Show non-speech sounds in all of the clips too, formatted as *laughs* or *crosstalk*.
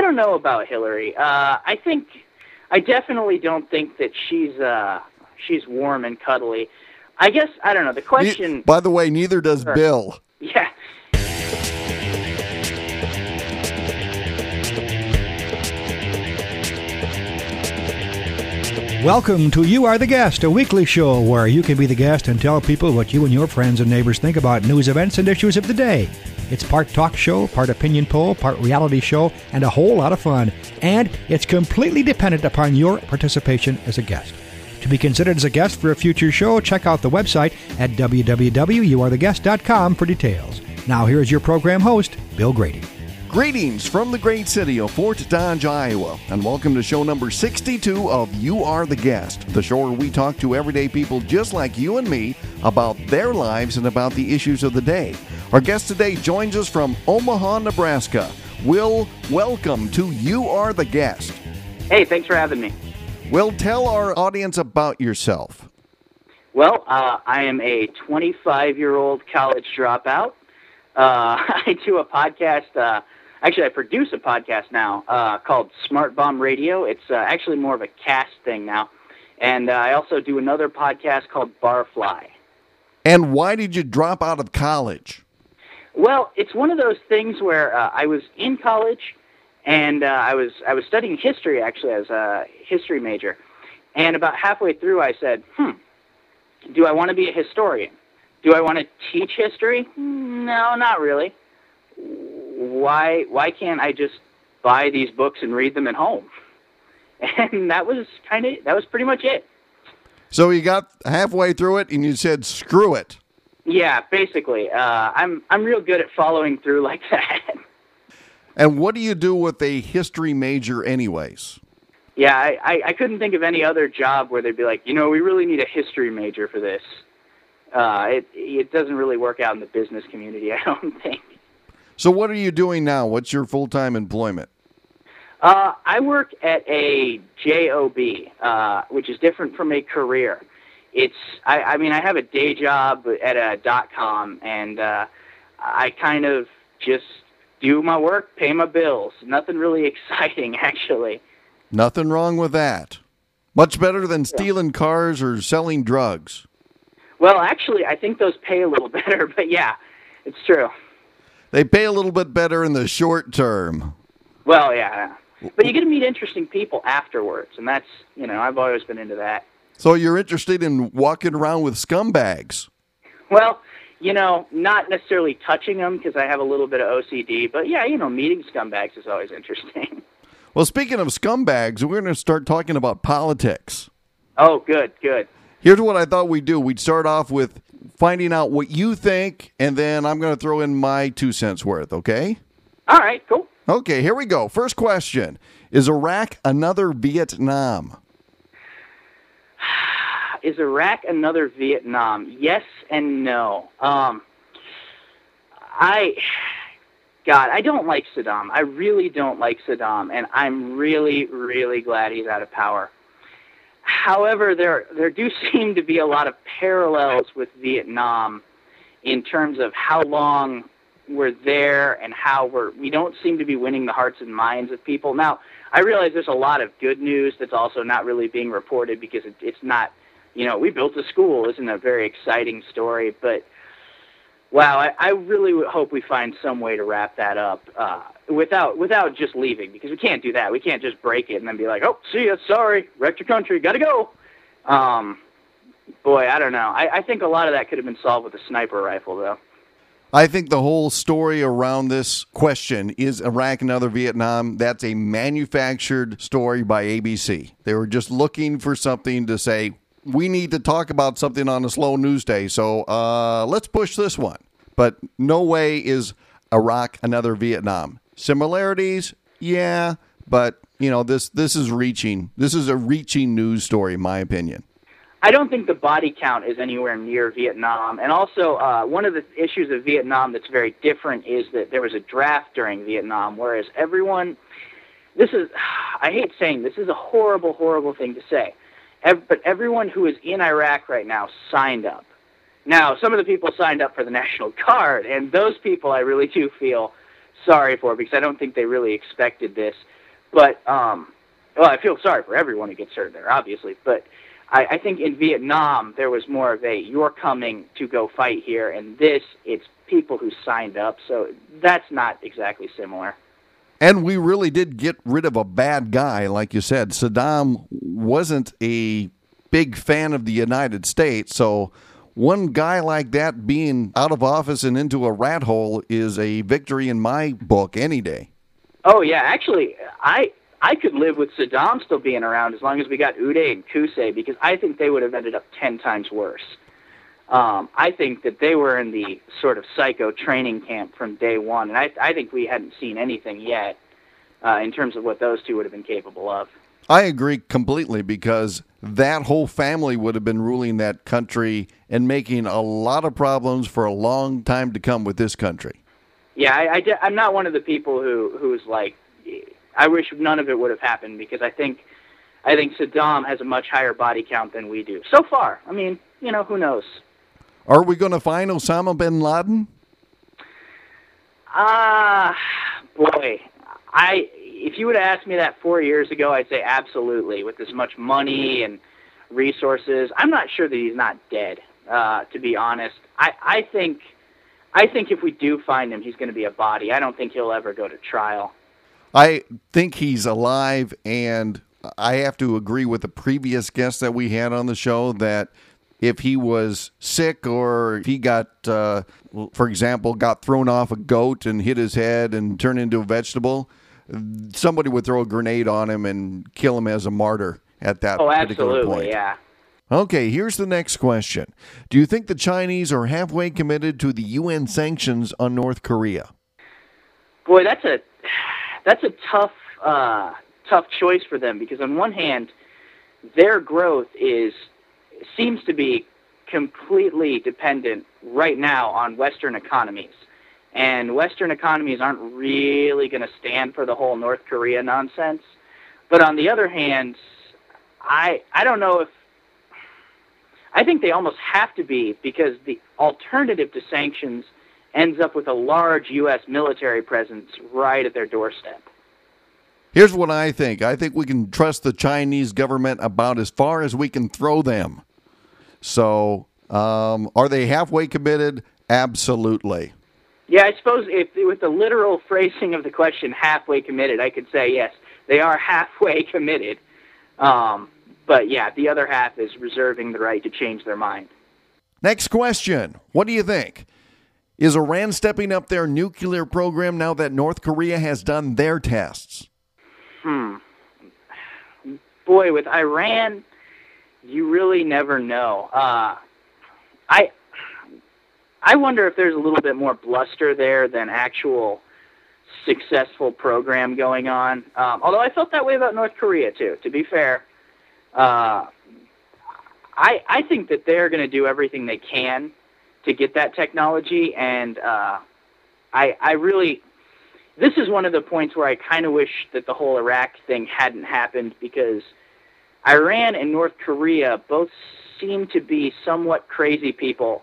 I don't know about Hillary. Uh, I think I definitely don't think that she's uh, she's warm and cuddly. I guess I don't know. The question. Ne- by the way, neither does Sure. Bill. Yeah. Welcome to You Are the Guest, a weekly show where you can be the guest and tell people what you and your friends and neighbors think about news events and issues of the day. It's part talk show, part opinion poll, part reality show, and a whole lot of fun. And it's completely dependent upon your participation as a guest. To be considered as a guest for a future show, check out the website at www.youaretheguest.com for details. Now, here's your program host, Bill Grady. Greetings from the great city of Fort Dodge, Iowa, and welcome to show number 62 of You Are the Guest, the show where we talk to everyday people just like you and me about their lives and about the issues of the day. Our guest today joins us from Omaha, Nebraska. Will, welcome to You Are the Guest. Hey, thanks for having me. Will, tell our audience about yourself. Well, uh, I am a 25 year old college dropout. Uh, *laughs* I do a podcast. Uh, actually, I produce a podcast now uh, called Smart Bomb Radio. It's uh, actually more of a cast thing now. And uh, I also do another podcast called Barfly. And why did you drop out of college? Well, it's one of those things where uh, I was in college, and uh, I was I was studying history actually as a history major, and about halfway through, I said, "Hmm, do I want to be a historian? Do I want to teach history? No, not really. Why why can't I just buy these books and read them at home?" *laughs* And that was kind of that was pretty much it. So you got halfway through it and you said, screw it. Yeah, basically, uh, I'm I'm real good at following through *laughs* like that. And what do you do with a history major, anyways? Yeah, I, I, I couldn't think of any other job where they'd be like, you know, we really need a history major for this. Uh, it it doesn't really work out in the business community, *laughs* I don't think. So, what are you doing now? What's your full time employment? Uh, I work at a job, uh, which is different from a career. It's I, I mean I have a day job at a dot com, and uh, I kind of just do my work, pay my bills. Nothing really *laughs* exciting, actually. Nothing wrong with that. Much better than stealing cars or selling drugs. Well, actually, I think those pay a little *laughs* better, but yeah, it's true. They pay a little bit better in the short term. Well, yeah, but you get to meet interesting people afterwards, and that's you know I've always been into that. So, you're interested in walking around with scumbags. Well, you know, not necessarily touching them because I have a little bit of OCD, but yeah, you know, meeting scumbags is always *laughs* interesting. Well, speaking of scumbags, we're going to start talking about politics. oh, good, good. Here's what I thought we'd do we'd start off with finding out what you think, and then I'm going to throw in my two cents worth, okay? All right, cool. Okay, here we go. First question Is Iraq another Vietnam? *sighs* Is Iraq another Vietnam? Yes and no. Um, I, *sighs* God, I don't like Saddam. I really don't like Saddam, and I'm really, really glad he's out of power. However, there there do *laughs* seem to be a lot of parallels with Vietnam in terms of how long we're there and how we're we don't seem to be winning the hearts and minds of people. Now, I realize there's a lot of good news that's also not really being reported because it, it's not, you know, we built a school isn't a very exciting story, but wow, I, I really hope we find some way to wrap that up uh, without without just leaving because we can't do that. We can't just break it and then be like, oh, see ya, sorry, wrecked your country, gotta go. Um, boy, I don't know. I, I think a lot of that could have been solved with a sniper rifle, though. I think the whole story around this question is Iraq another Vietnam. That's a manufactured story by ABC. They were just looking for something to say, we need to talk about something on a slow news day, so uh, let's push this one. But no way is Iraq another Vietnam. Similarities, yeah, but you know this this is reaching. This is a reaching news story, in my opinion. I don't think the body count is anywhere near Vietnam. And also, uh, one of the issues of Vietnam that's very different is that there was a draft during Vietnam, whereas everyone, this is, *sighs* I hate saying this is a horrible, horrible thing to say, but everyone who is in Iraq right now signed up. Now, some of the people signed up for the National Guard, and those people I really do feel sorry for because I don't think they really expected this. But um, well, I feel sorry for everyone who gets hurt there, obviously. But I, I think in Vietnam there was more of a you're coming to go fight here, and this it's people who signed up. So that's not exactly similar. And we really did get rid of a bad guy, like you said. Saddam wasn't a big fan of the United States, so one guy like that being out of office and into a rat hole is a victory in my book any day. Oh yeah, actually, I I could live with Saddam still being around as long as we got Uday and Qusay because I think they would have ended up ten times worse. Um, I think that they were in the sort of psycho training camp from day one, and I, I think we hadn't seen anything yet uh, in terms of what those two would have been capable of. I agree completely because that whole family would have been ruling that country and making a lot of problems for a long time to come with this country. Yeah, I, I'm not one of the people who who's like, I wish none of it would have happened because I think, I think Saddam has a much higher body count than we do so far. I mean, you know, who knows? Are we going to find Osama bin Laden? Ah, uh, boy, I if you would have asked me that four years ago, I'd say absolutely. With as much money and resources, I'm not sure that he's not dead. Uh, to be honest, I, I think I think if we do find him, he's going to be a body. I don't think he'll ever go to trial. I think he's alive, and I have to agree with the previous guest that we had on the show that if he was sick or if he got, uh, for example, got thrown off a goat and hit his head and turned into a vegetable, somebody would throw a grenade on him and kill him as a martyr at that oh, particular point. Yeah. Okay, here's the next question. Do you think the Chinese are halfway committed to the UN sanctions on North Korea? Boy, that's a that's a tough uh, tough choice for them because on one hand, their growth is seems to be completely dependent right now on Western economies. And Western economies aren't really going to stand for the whole North Korea nonsense. But on the other hand, I I don't know if I think they almost have to be because the alternative to sanctions ends up with a large U.S. military presence right at their doorstep. Here's what I think I think we can trust the Chinese government about as far as we can throw them. So, um, are they halfway committed? Absolutely. Yeah, I suppose if with the literal phrasing of the question, halfway committed, I could say yes, they are *laughs* halfway committed. Um, but yeah, the other half is reserving the right to change their mind. Next question. What do you think? Is Iran stepping up their nuclear program now that North Korea has done their tests? Hmm. Boy, with Iran, you really never know. Uh, I I wonder if there's a little bit more bluster there than actual successful program going on. Um, although I felt that way about North Korea too. To be fair, uh, I I think that they're going to do everything they can to get that technology, and uh, I I really this is one of the points where I kind of wish that the whole Iraq thing hadn't happened because Iran and North Korea both seem to be somewhat crazy people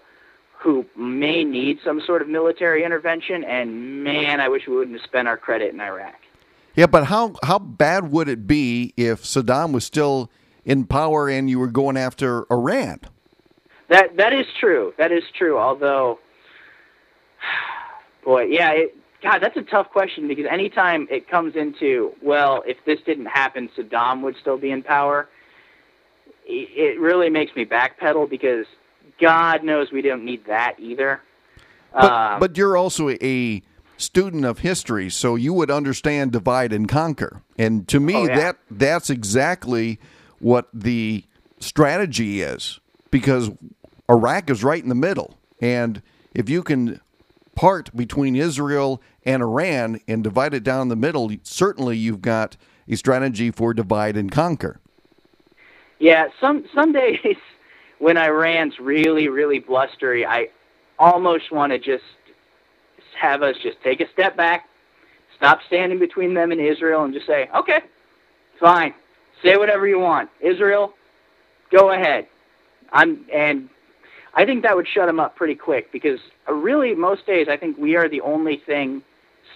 who may need some sort of military intervention. And man, I wish we wouldn't have spent our credit in Iraq. Yeah, but how how bad would it be if Saddam was still in power and you were going after Iran? That that is true. That is true. Although, *sighs* boy, yeah, it, God, that's a tough question because anytime it comes into well, if this didn't happen, Saddam would still be in power. It really makes me backpedal because God knows we don't need that either. But, um, but you're also a student of history, so you would understand divide and conquer. And to me, oh, yeah. that that's exactly what the strategy is, because Iraq is right in the middle, and if you can part between Israel and Iran and divide it down the middle, certainly you've got a strategy for divide and conquer. Yeah, some some days *laughs* when Iran's really, really blustery, I almost want to just have us just take a step back, stop standing between them and Israel, and just say, okay, fine, say whatever you want, Israel, go ahead. I'm and I think that would shut them up pretty quick because uh, really most days I think we are the only thing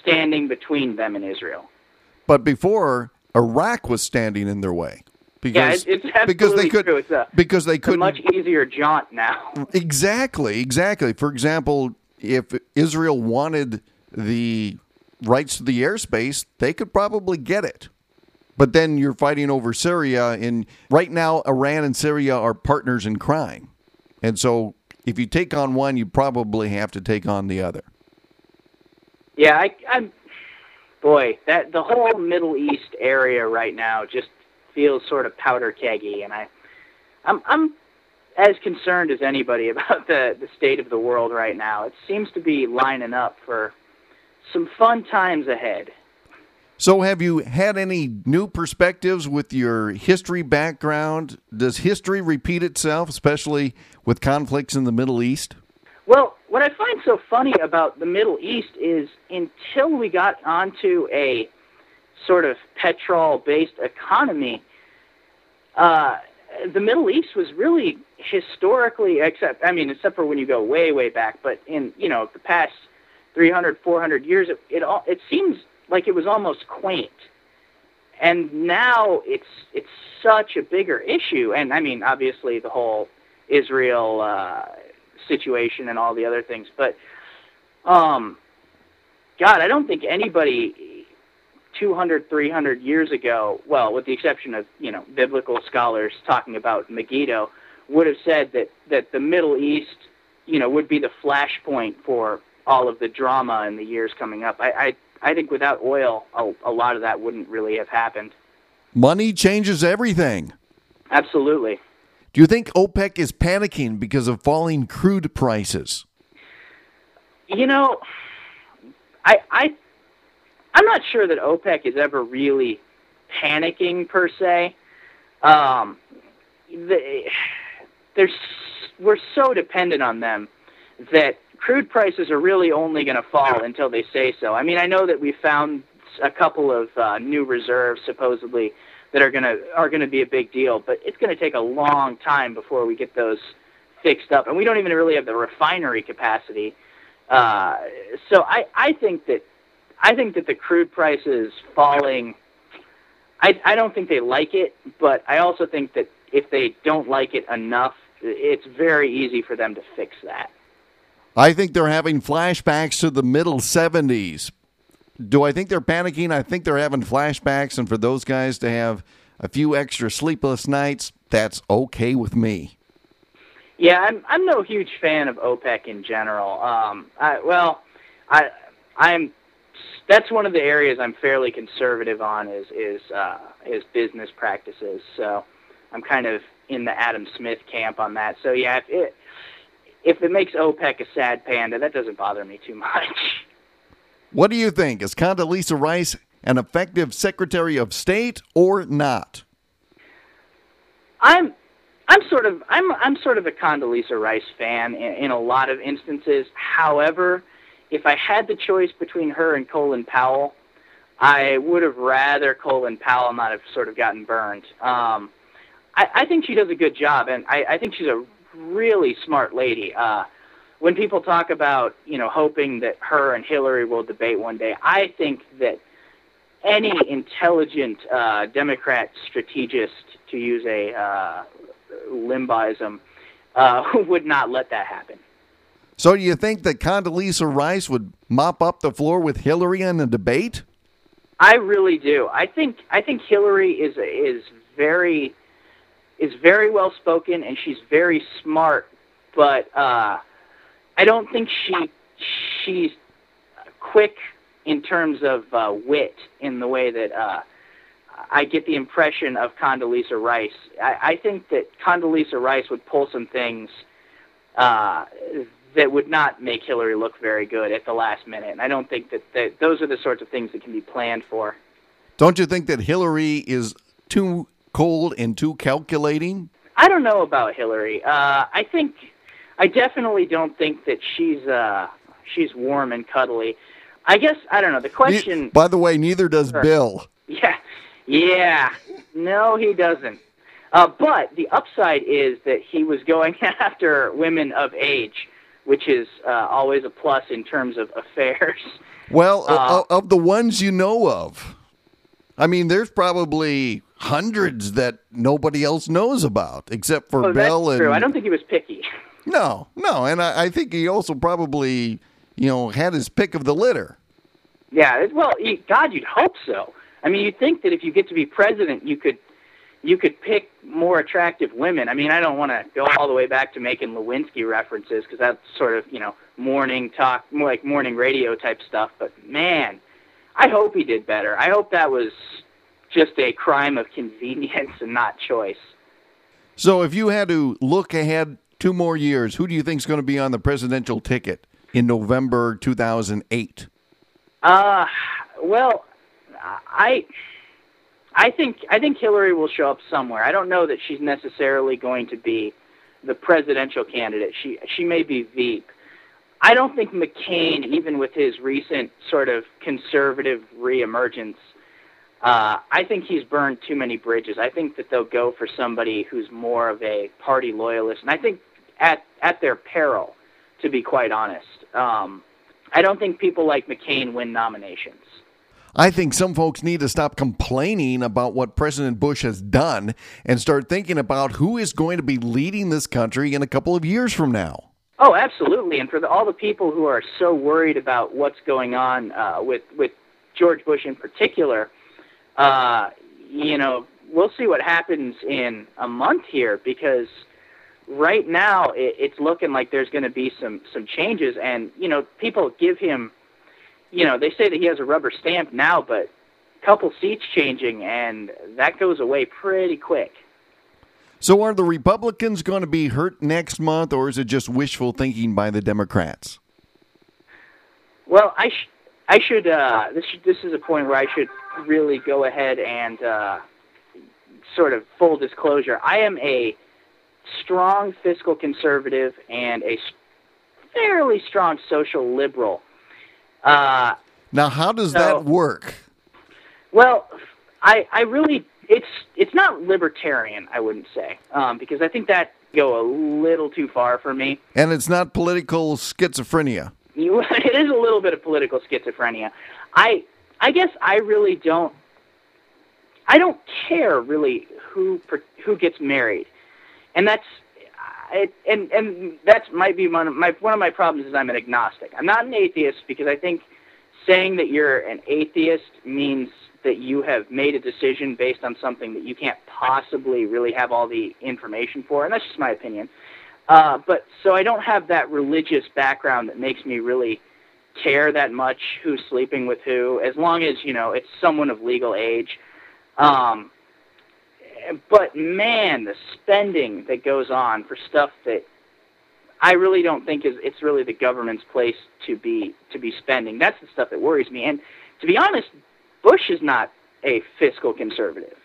standing between them and Israel. But before Iraq was standing in their way. Because, yeah, it's, it's because they could true. A, because they could much easier jaunt now. Exactly, exactly. For example, if Israel wanted the rights to the airspace, they could probably get it. But then you're fighting over Syria, and right now, Iran and Syria are partners in crime. And so, if you take on one, you probably have to take on the other. Yeah, I, I'm. Boy, that the whole Middle East area right now just feels sort of powder keggy, and I, I'm, I'm as concerned as anybody *laughs* about the the state of the world right now. It seems to be lining up for some fun times ahead. So, have you had any new perspectives with your history background? Does history repeat itself, especially with conflicts in the Middle East? Well, what I find so funny about the Middle East is until we got onto a sort of petrol based economy, uh, the Middle East was really historically, except, I mean, except for when you go way, way back, but in, you know, the past 300, 400 years, it, it, it seems like it was almost quaint. And now it's it's such a bigger issue, and I mean, obviously the whole Israel uh, situation and all the other things, but um, God, I don't think anybody 200, 300 years ago, well, with the exception of you know biblical scholars talking about Megiddo, would have said that that the Middle East, you know, would be the flashpoint for all of the drama in the years coming up. I, I I think without oil, a, a lot of that wouldn't really have happened. Money changes everything. Absolutely. Do you think OPEC is panicking because of falling crude prices? You know, I I I'm not sure that OPEC is ever really panicking per se. Um, the, there's we're so dependent on them that crude prices are really only going to fall until they say so. I mean, I know that we found a couple of uh, new reserves supposedly that are going to are going to be a big deal, but it's going to take a long time before we get those fixed up, and we don't even really have the refinery capacity. Uh, so I I think that I think that the crude prices falling. I I don't think they like it, but I also think that if they don't like it enough, it's very easy for them to fix that. I think they're having flashbacks to the middle 70s. Do I think they're panicking? I think they're having flashbacks, and for those guys to have a few extra sleepless nights, that's okay with me. Yeah, I'm I'm no huge fan of OPEC in general. Um, I, well, I I'm that's one of the areas I'm fairly conservative on is is uh, is business practices. So I'm kind of in the Adam Smith camp on that. So yeah, if it, if it makes OPEC a sad panda, that doesn't bother me too much. *laughs* What do you think? Is Condoleezza Rice an effective Secretary of State or not? I'm I'm sort of I'm I'm sort of a Condoleezza Rice fan in, in a lot of instances. However, if I had the choice between her and Colin Powell, I would have rather Colin Powell not have sort of gotten burned. Um, I, I think she does a good job, and I, I think she's a really smart lady. Uh, when people talk about, you know, hoping that her and Hillary will debate one day, I think that any intelligent uh, Democrat strategist, to use a uh, Limbaughism, uh, *laughs* would not let that happen. So, do you think that Condoleezza Rice would mop up the floor with Hillary in a debate? I really do. I think I think Hillary is is very is very well spoken and she's very smart, but uh, I don't think she she's quick in terms of uh, wit in the way that uh, I get the impression of Condoleezza Rice. I, I think that Condoleezza Rice would pull some things uh, that would not make Hillary look very good at the last minute. And I don't think that, that those are the sorts of things that can be planned for. Don't you think that Hillary is too cold and too calculating? I don't know about Hillary. Uh, I think I definitely don't think that she's uh, she's warm and cuddly. I guess I don't know. The question. By the way, neither does Bill. Yeah, yeah. No, he doesn't. Uh, but the upside is that he was going *laughs* after women of age, which is uh, always a plus in terms of affairs. *laughs* Well, Uh, of the ones you know of, I mean, there's probably hundreds that nobody else knows about except for Oh, Bill that's and true. I don't think he was picky. *laughs* no, no, and I, I think he also probably you know had his pick of the litter. Yeah, well, God, you'd hope so. I mean, you'd think that if you get to be president, you could you could pick more attractive women. I mean, I don't want to go all the way back to making Lewinsky references because that's sort of you know morning talk, more like morning radio type stuff. But man, I hope he did better. I hope that was just a crime of *laughs* convenience and not choice. So, if you had to look ahead two more years, who do you think is going to be on the presidential ticket in November 2008? Uh, well, I, I think I think Hillary will show up somewhere. I don't know that she's necessarily going to be the presidential candidate. She she may be Veep. I don't think McCain, even with his recent sort of conservative reemergence, uh, I think he's burned too many bridges. I think that they'll go for somebody who's more of a party loyalist, and I think at at their peril, to be quite honest. Um, I don't think people like McCain win nominations. I think some folks need to stop complaining about what President Bush has done and start thinking about who is going to be leading this country in a couple of years from now. Oh, absolutely. And for the, all the people who are so worried about what's going on uh, with with George Bush in particular, uh, you know, we'll see what happens in a month here because right now it, it's looking like there's going to be some some changes, and you know, people give him, you know, they say that he has a rubber stamp now, but a couple seats changing, and that goes away pretty quick. So, are the Republicans going to be hurt next month, or is it just wishful thinking by the Democrats? Well, I sh- I should uh, this should, this is a point where I should really go ahead and uh, sort of full disclosure. I am a strong fiscal conservative and a fairly strong social liberal. Uh, Now, how does So- that work? well, I I really it's it's not libertarian. I wouldn't say um, because I think that go a little too far for me. And it's not political schizophrenia. You, *laughs* it is a little bit of political schizophrenia. I I guess I really don't I don't care really who who gets married, and that's I, and and that might be one of my one of my problems is I'm an agnostic. I'm not an atheist because I think saying that you're an atheist means that you have made a decision based on something that you can't possibly really have all the information for, and that's just my opinion. Uh, but so I don't have that religious background that makes me really care that much who's sleeping with who, as long as you know it's someone of legal age. Um, but man, the spending that goes on for stuff that I really don't think is it's really the government's place to be to be spending. That's the stuff that worries me. And to be honest, Bush is not a fiscal conservative.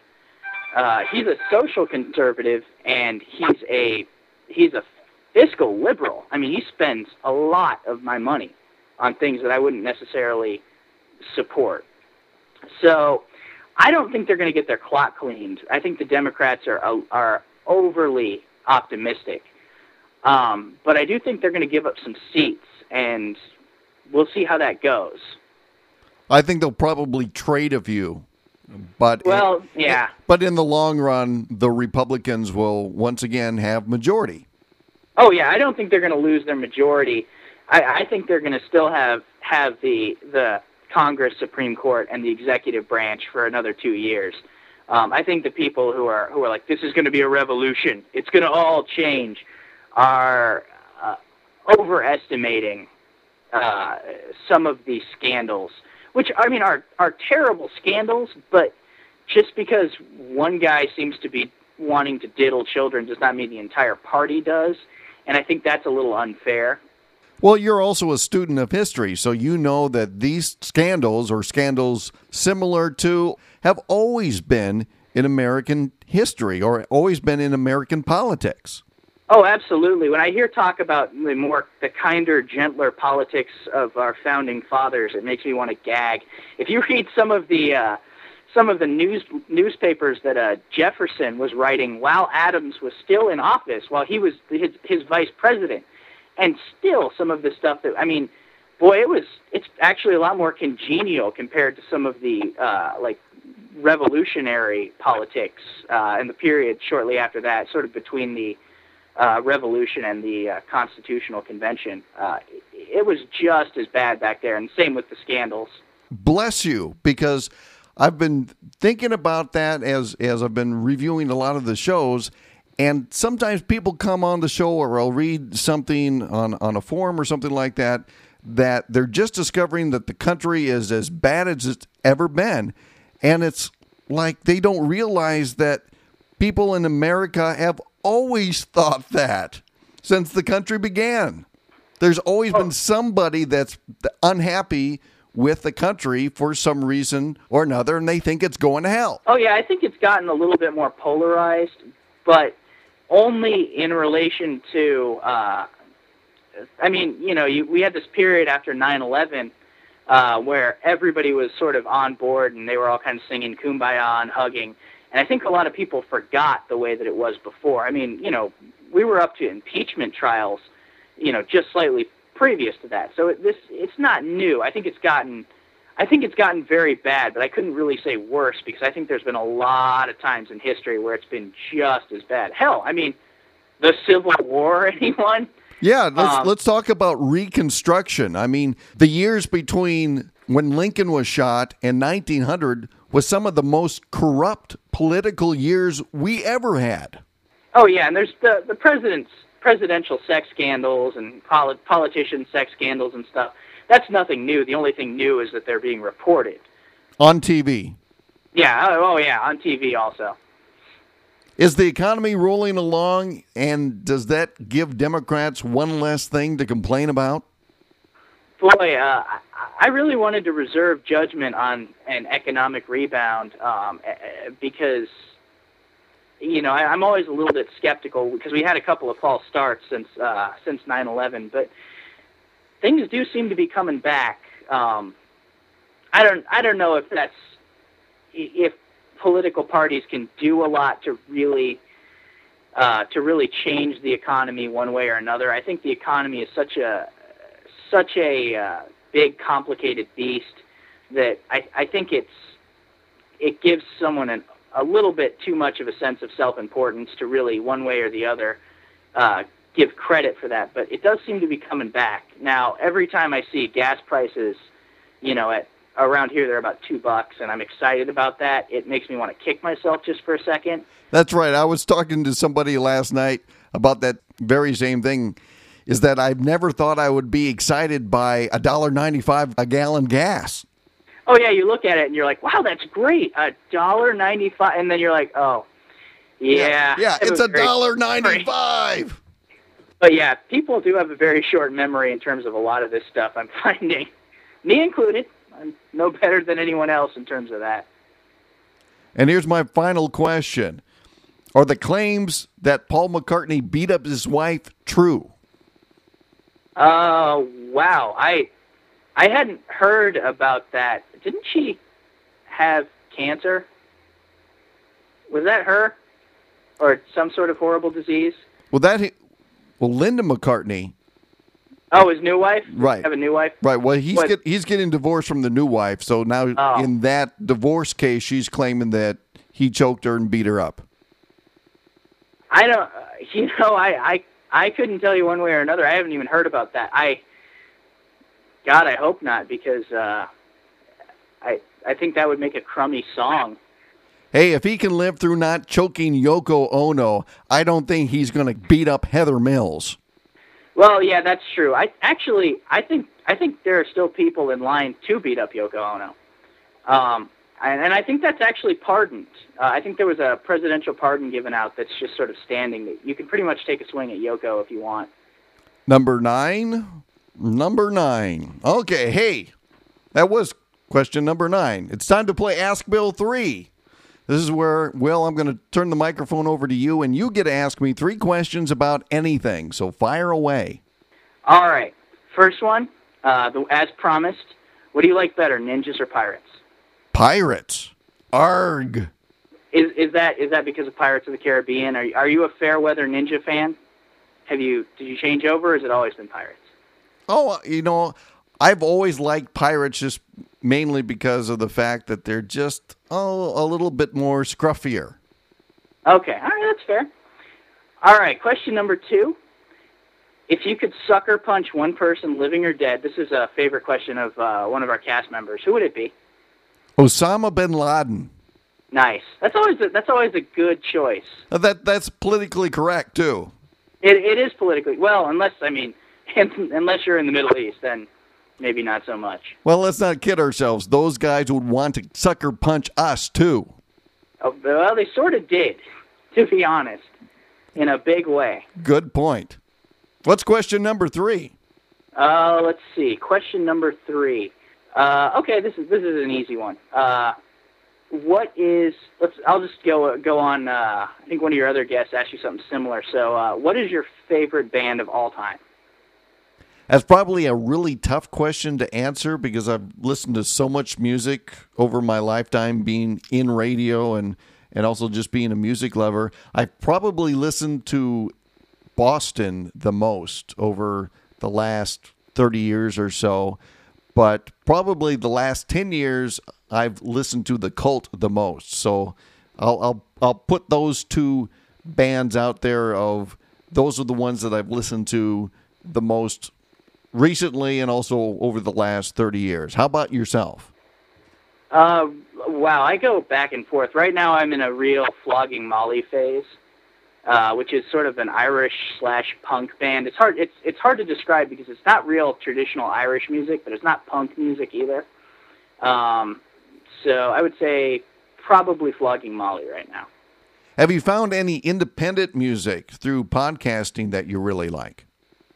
Uh, he's a social conservative, and he's a he's a fiscal liberal. I mean, he spends a lot of my money on things that I wouldn't necessarily support. So, I don't think they're going to get their clock cleaned. I think the Democrats are are overly optimistic, um, but I do think they're going to give up some seats, and we'll see how that goes. I think they'll probably trade a few, but Well, yeah. But in the long run, the Republicans will once again have majority. Oh yeah, I don't think they're going to lose their majority. I, I think they're going to still have have the the Congress, Supreme Court, and the executive branch for another two years. Um, I think the people who are who are like this is going to be a revolution, it's going to all change, are uh, overestimating uh, some of these scandals, which I mean are are terrible scandals, but just because one guy seems to be wanting to diddle children does not mean the entire party does and I think that's a little unfair. Well, you're also a student of history, so you know that these scandals or scandals similar to have always been in American history or always been in American politics. Oh, absolutely. When I hear talk about the more the kinder, gentler politics of our founding fathers, it makes me want to gag. If you read some of the uh, some of the news newspapers that uh, Jefferson was writing while Adams was still in office, while he was his, his vice president, and still some of the stuff that I mean, boy, it was it's actually a lot more congenial compared to some of the uh, like revolutionary politics uh, in the period shortly after that, sort of between the uh, revolution and the uh, Constitutional Convention. Uh, it was just as bad back there, and same with the scandals. Bless you, because I've been thinking about that as as I've been reviewing a lot of the shows. And sometimes people come on the show or I'll read something on, on a forum or something like that that they're just discovering that the country is as bad as it's ever been. And it's like they don't realize that people in America have always thought that since the country began. There's always been oh. somebody that's unhappy with the country for some reason or another, and they think it's going to hell. Oh, yeah, I think it's gotten a little bit more polarized, but only in relation to, uh, I mean, you know, you, we had this period after 9 11 uh, where everybody was sort of on board and they were all kind of singing kumbaya and hugging. And I think a lot of people forgot the way that it was before. I mean, you know, we were up to impeachment trials, you know, just slightly previous to that. So it, this it's not new. I think it's gotten I think it's gotten very bad, but I couldn't really say worse because I think there's been a lot of times in history where it's been just as bad. Hell, I mean, the Civil War, *laughs* anyone? Yeah, let's um, let's talk about Reconstruction. I mean, the years between when Lincoln was shot and 1900 was some of the most corrupt political years we ever had. Oh yeah, and there's the the president's presidential sex scandals and polit- politician sex scandals and stuff. That's nothing new. The only thing new is that they're being reported on TV. Yeah. Oh, oh yeah, on TV also. Is the economy rolling along, and does that give Democrats one less thing to complain about? Boy, uh, I really wanted to reserve judgment on an economic rebound um, because you know, I, I'm always a little bit skeptical because we had a couple of false starts since uh, since 9/11, but things do seem to be coming back. Um, I don't I don't know if that's if political parties can do a lot to really uh, to really change the economy one way or another. I think the economy is such a such a uh, big, complicated beast that I, I think it's it gives someone an a little bit too much of a sense of self-importance to really one way or the other uh, give credit for that. But it does seem to be coming back now. Every time I see gas prices, you know, at around here they're about two bucks, and I'm excited about that. It makes me want to kick myself just for a second. That's right. I was talking to somebody last night about that very same thing. Is that I've never thought I would be excited by a dollar ninety five a gallon gas oh yeah, you look at it and you're like, wow, that's great, a dollar ninety five, and then you're like, oh, yeah, yeah, yeah it's a dollar ninety five. But yeah, people do have a very short memory in terms of a lot of this stuff. I'm *laughs* finding, me included, I'm no better than anyone else in terms of that. And here's my final question: Are the claims that Paul McCartney beat up his wife true? Oh uh, wow, I I hadn't heard about that. Didn't she have cancer? Was that her, or some sort of horrible disease? Well, that well, Linda McCartney. Oh, his new wife. Right. Have a new wife. Right. Well, he's get, he's getting divorced from the new wife. So now, oh. in that divorce case, she's claiming that he choked her and beat her up. I don't. *laughs* You know, I I I couldn't tell you one way or another. I haven't even heard about that. I God, I hope not, because uh, I I think that would make a crummy song. Hey, if he can live through not choking Yoko Ono, I don't think he's going to beat up Heather Mills. Well, yeah, that's true. I actually, I think, I think there are still people in line to beat up Yoko Ono, um, and, and I think that's actually pardoned. Uh, I think there was a presidential pardon given out that's just sort of standing. You can pretty much take a swing at Yoko if you want. Number nine, number nine. Okay, hey, that was question number nine. It's time to play Ask Bill 3. This is where, Will, I'm going to turn the microphone over to you, and you get to ask me three questions about anything. So fire away. All right. First one, uh, the, as promised, what do you like better, ninjas or pirates? Pirates. Arg. Is is that is that because of Pirates of the Caribbean? Are are you a fair weather ninja fan? Have you did you change over, or has it always been pirates? Oh, you know, I've always liked pirates just mainly because of the fact that they're just oh a little bit more scruffier. Okay, all right, that's fair. All right, question number two. If you could sucker punch one person, living or dead, this is a favorite question of uh, one of our cast members. Who would it be? Osama bin Laden. Nice. That's always a, that's always a good choice. Uh, That that's politically correct too. It it is politically well, unless I mean, *laughs* unless you're in the Middle East, then maybe not so much. Well, let's not kid ourselves. Those guys would want to sucker punch us too. Oh, well, they sort of did, *laughs* to be honest, in a big way. Good point. What's question number three? Uh, let's see. Question number three. Uh, okay, this is this is an easy one. Uh, what is? Let's. I'll just go go on. Uh, I think one of your other guests asked you something similar. So, uh, what is your favorite band of all time? That's probably a really tough question to answer because I've listened to so much music over my lifetime being in radio and, and also just being a music lover. I've probably listened to Boston the most over the last 30 years or so, but probably the last 10 years I've listened to the cult the most. So I'll, I'll, I'll put those two bands out there of those are the ones that I've listened to the most recently and also over the last 30 years. How about yourself? Uh, wow, I go back and forth. Right now, I'm in a real flogging Molly phase, uh, which is sort of an Irish slash punk band. It's hard. It's it's hard to describe because it's not real traditional Irish music, but it's not punk music either. Um, so I would say probably flogging Molly right now. Have you found any independent music through podcasting that you really like?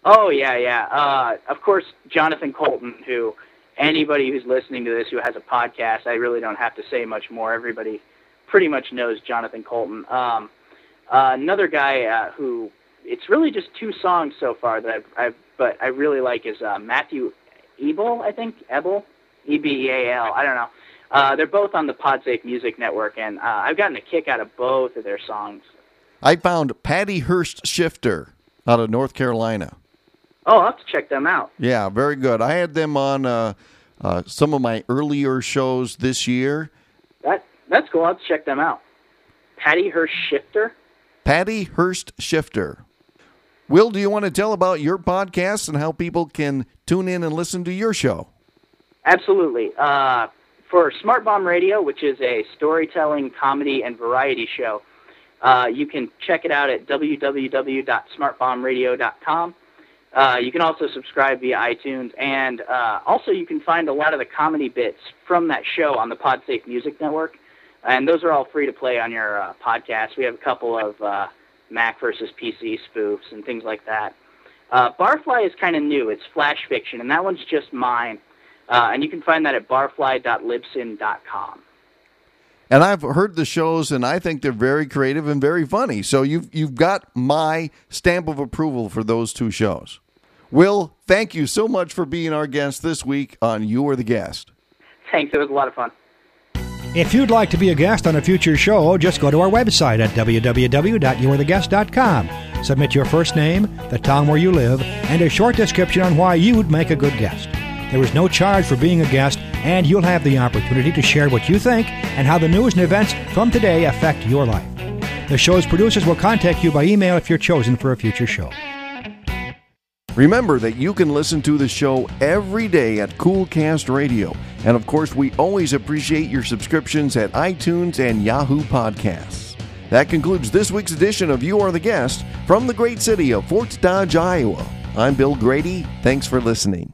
Oh yeah, yeah. Uh, of course, Jonathan Coulton, who anybody who's listening to this who has a podcast, I really don't have to say much more. Everybody pretty much knows Jonathan Coulton. Um, uh, another guy uh, who it's really just two songs so far that I've, I've but I really like is uh, Matthew Ebel, I think Ebel, E B E A L. I don't know. Uh, they're both on the Podsafe Music Network, and uh, I've gotten a kick out of both of their songs. I found Patty Hurst Shifter out of North Carolina. Oh, I'll have to check them out. Yeah, very good. I had them on uh, uh, some of my earlier shows this year. That that's cool. I'll have to check them out. Patty Hurst Shifter. Patty Hurst Shifter. Will, do you want to tell about your podcast and how people can tune in and listen to your show? Absolutely. Uh, for Smart Bomb Radio, which is a storytelling, comedy, and variety show, uh, you can check it out at www.smartbombradio.com. Uh, you can also subscribe via iTunes, and uh, also you can find a lot of the comedy bits from that show on the PodSafe Music Network, and those are all free to play on your uh, podcast. We have a couple of uh, Mac versus PC spoofs and things like that. Uh, Barfly is kind of new; it's flash fiction, and that one's just mine. And you can find that at barfly.libsyn.com. And I've heard the shows, and I think they're very creative and very funny. So you've you've got my stamp of approval for those two shows. Will, thank you so much for being our guest this week on You Are the Guest. Thanks; it was a lot of fun. If you'd like to be a guest on a future show, just go to our website at www.youaretheguest.com. Submit your first name, the town where you live, and a short description on why you'd make a good guest. There is no charge for being a guest, and you'll have the opportunity to share what you think and how the news and events from today affect your life. The show's producers will contact you by email if you're chosen for a future show. Remember that you can listen to the show every day at Coolcast Radio. And of course, we always appreciate your subscriptions at iTunes and Yahoo Podcasts. That concludes this week's edition of You Are the Guest from the great city of Fort Dodge, Iowa. I'm Bill Grady. Thanks for listening.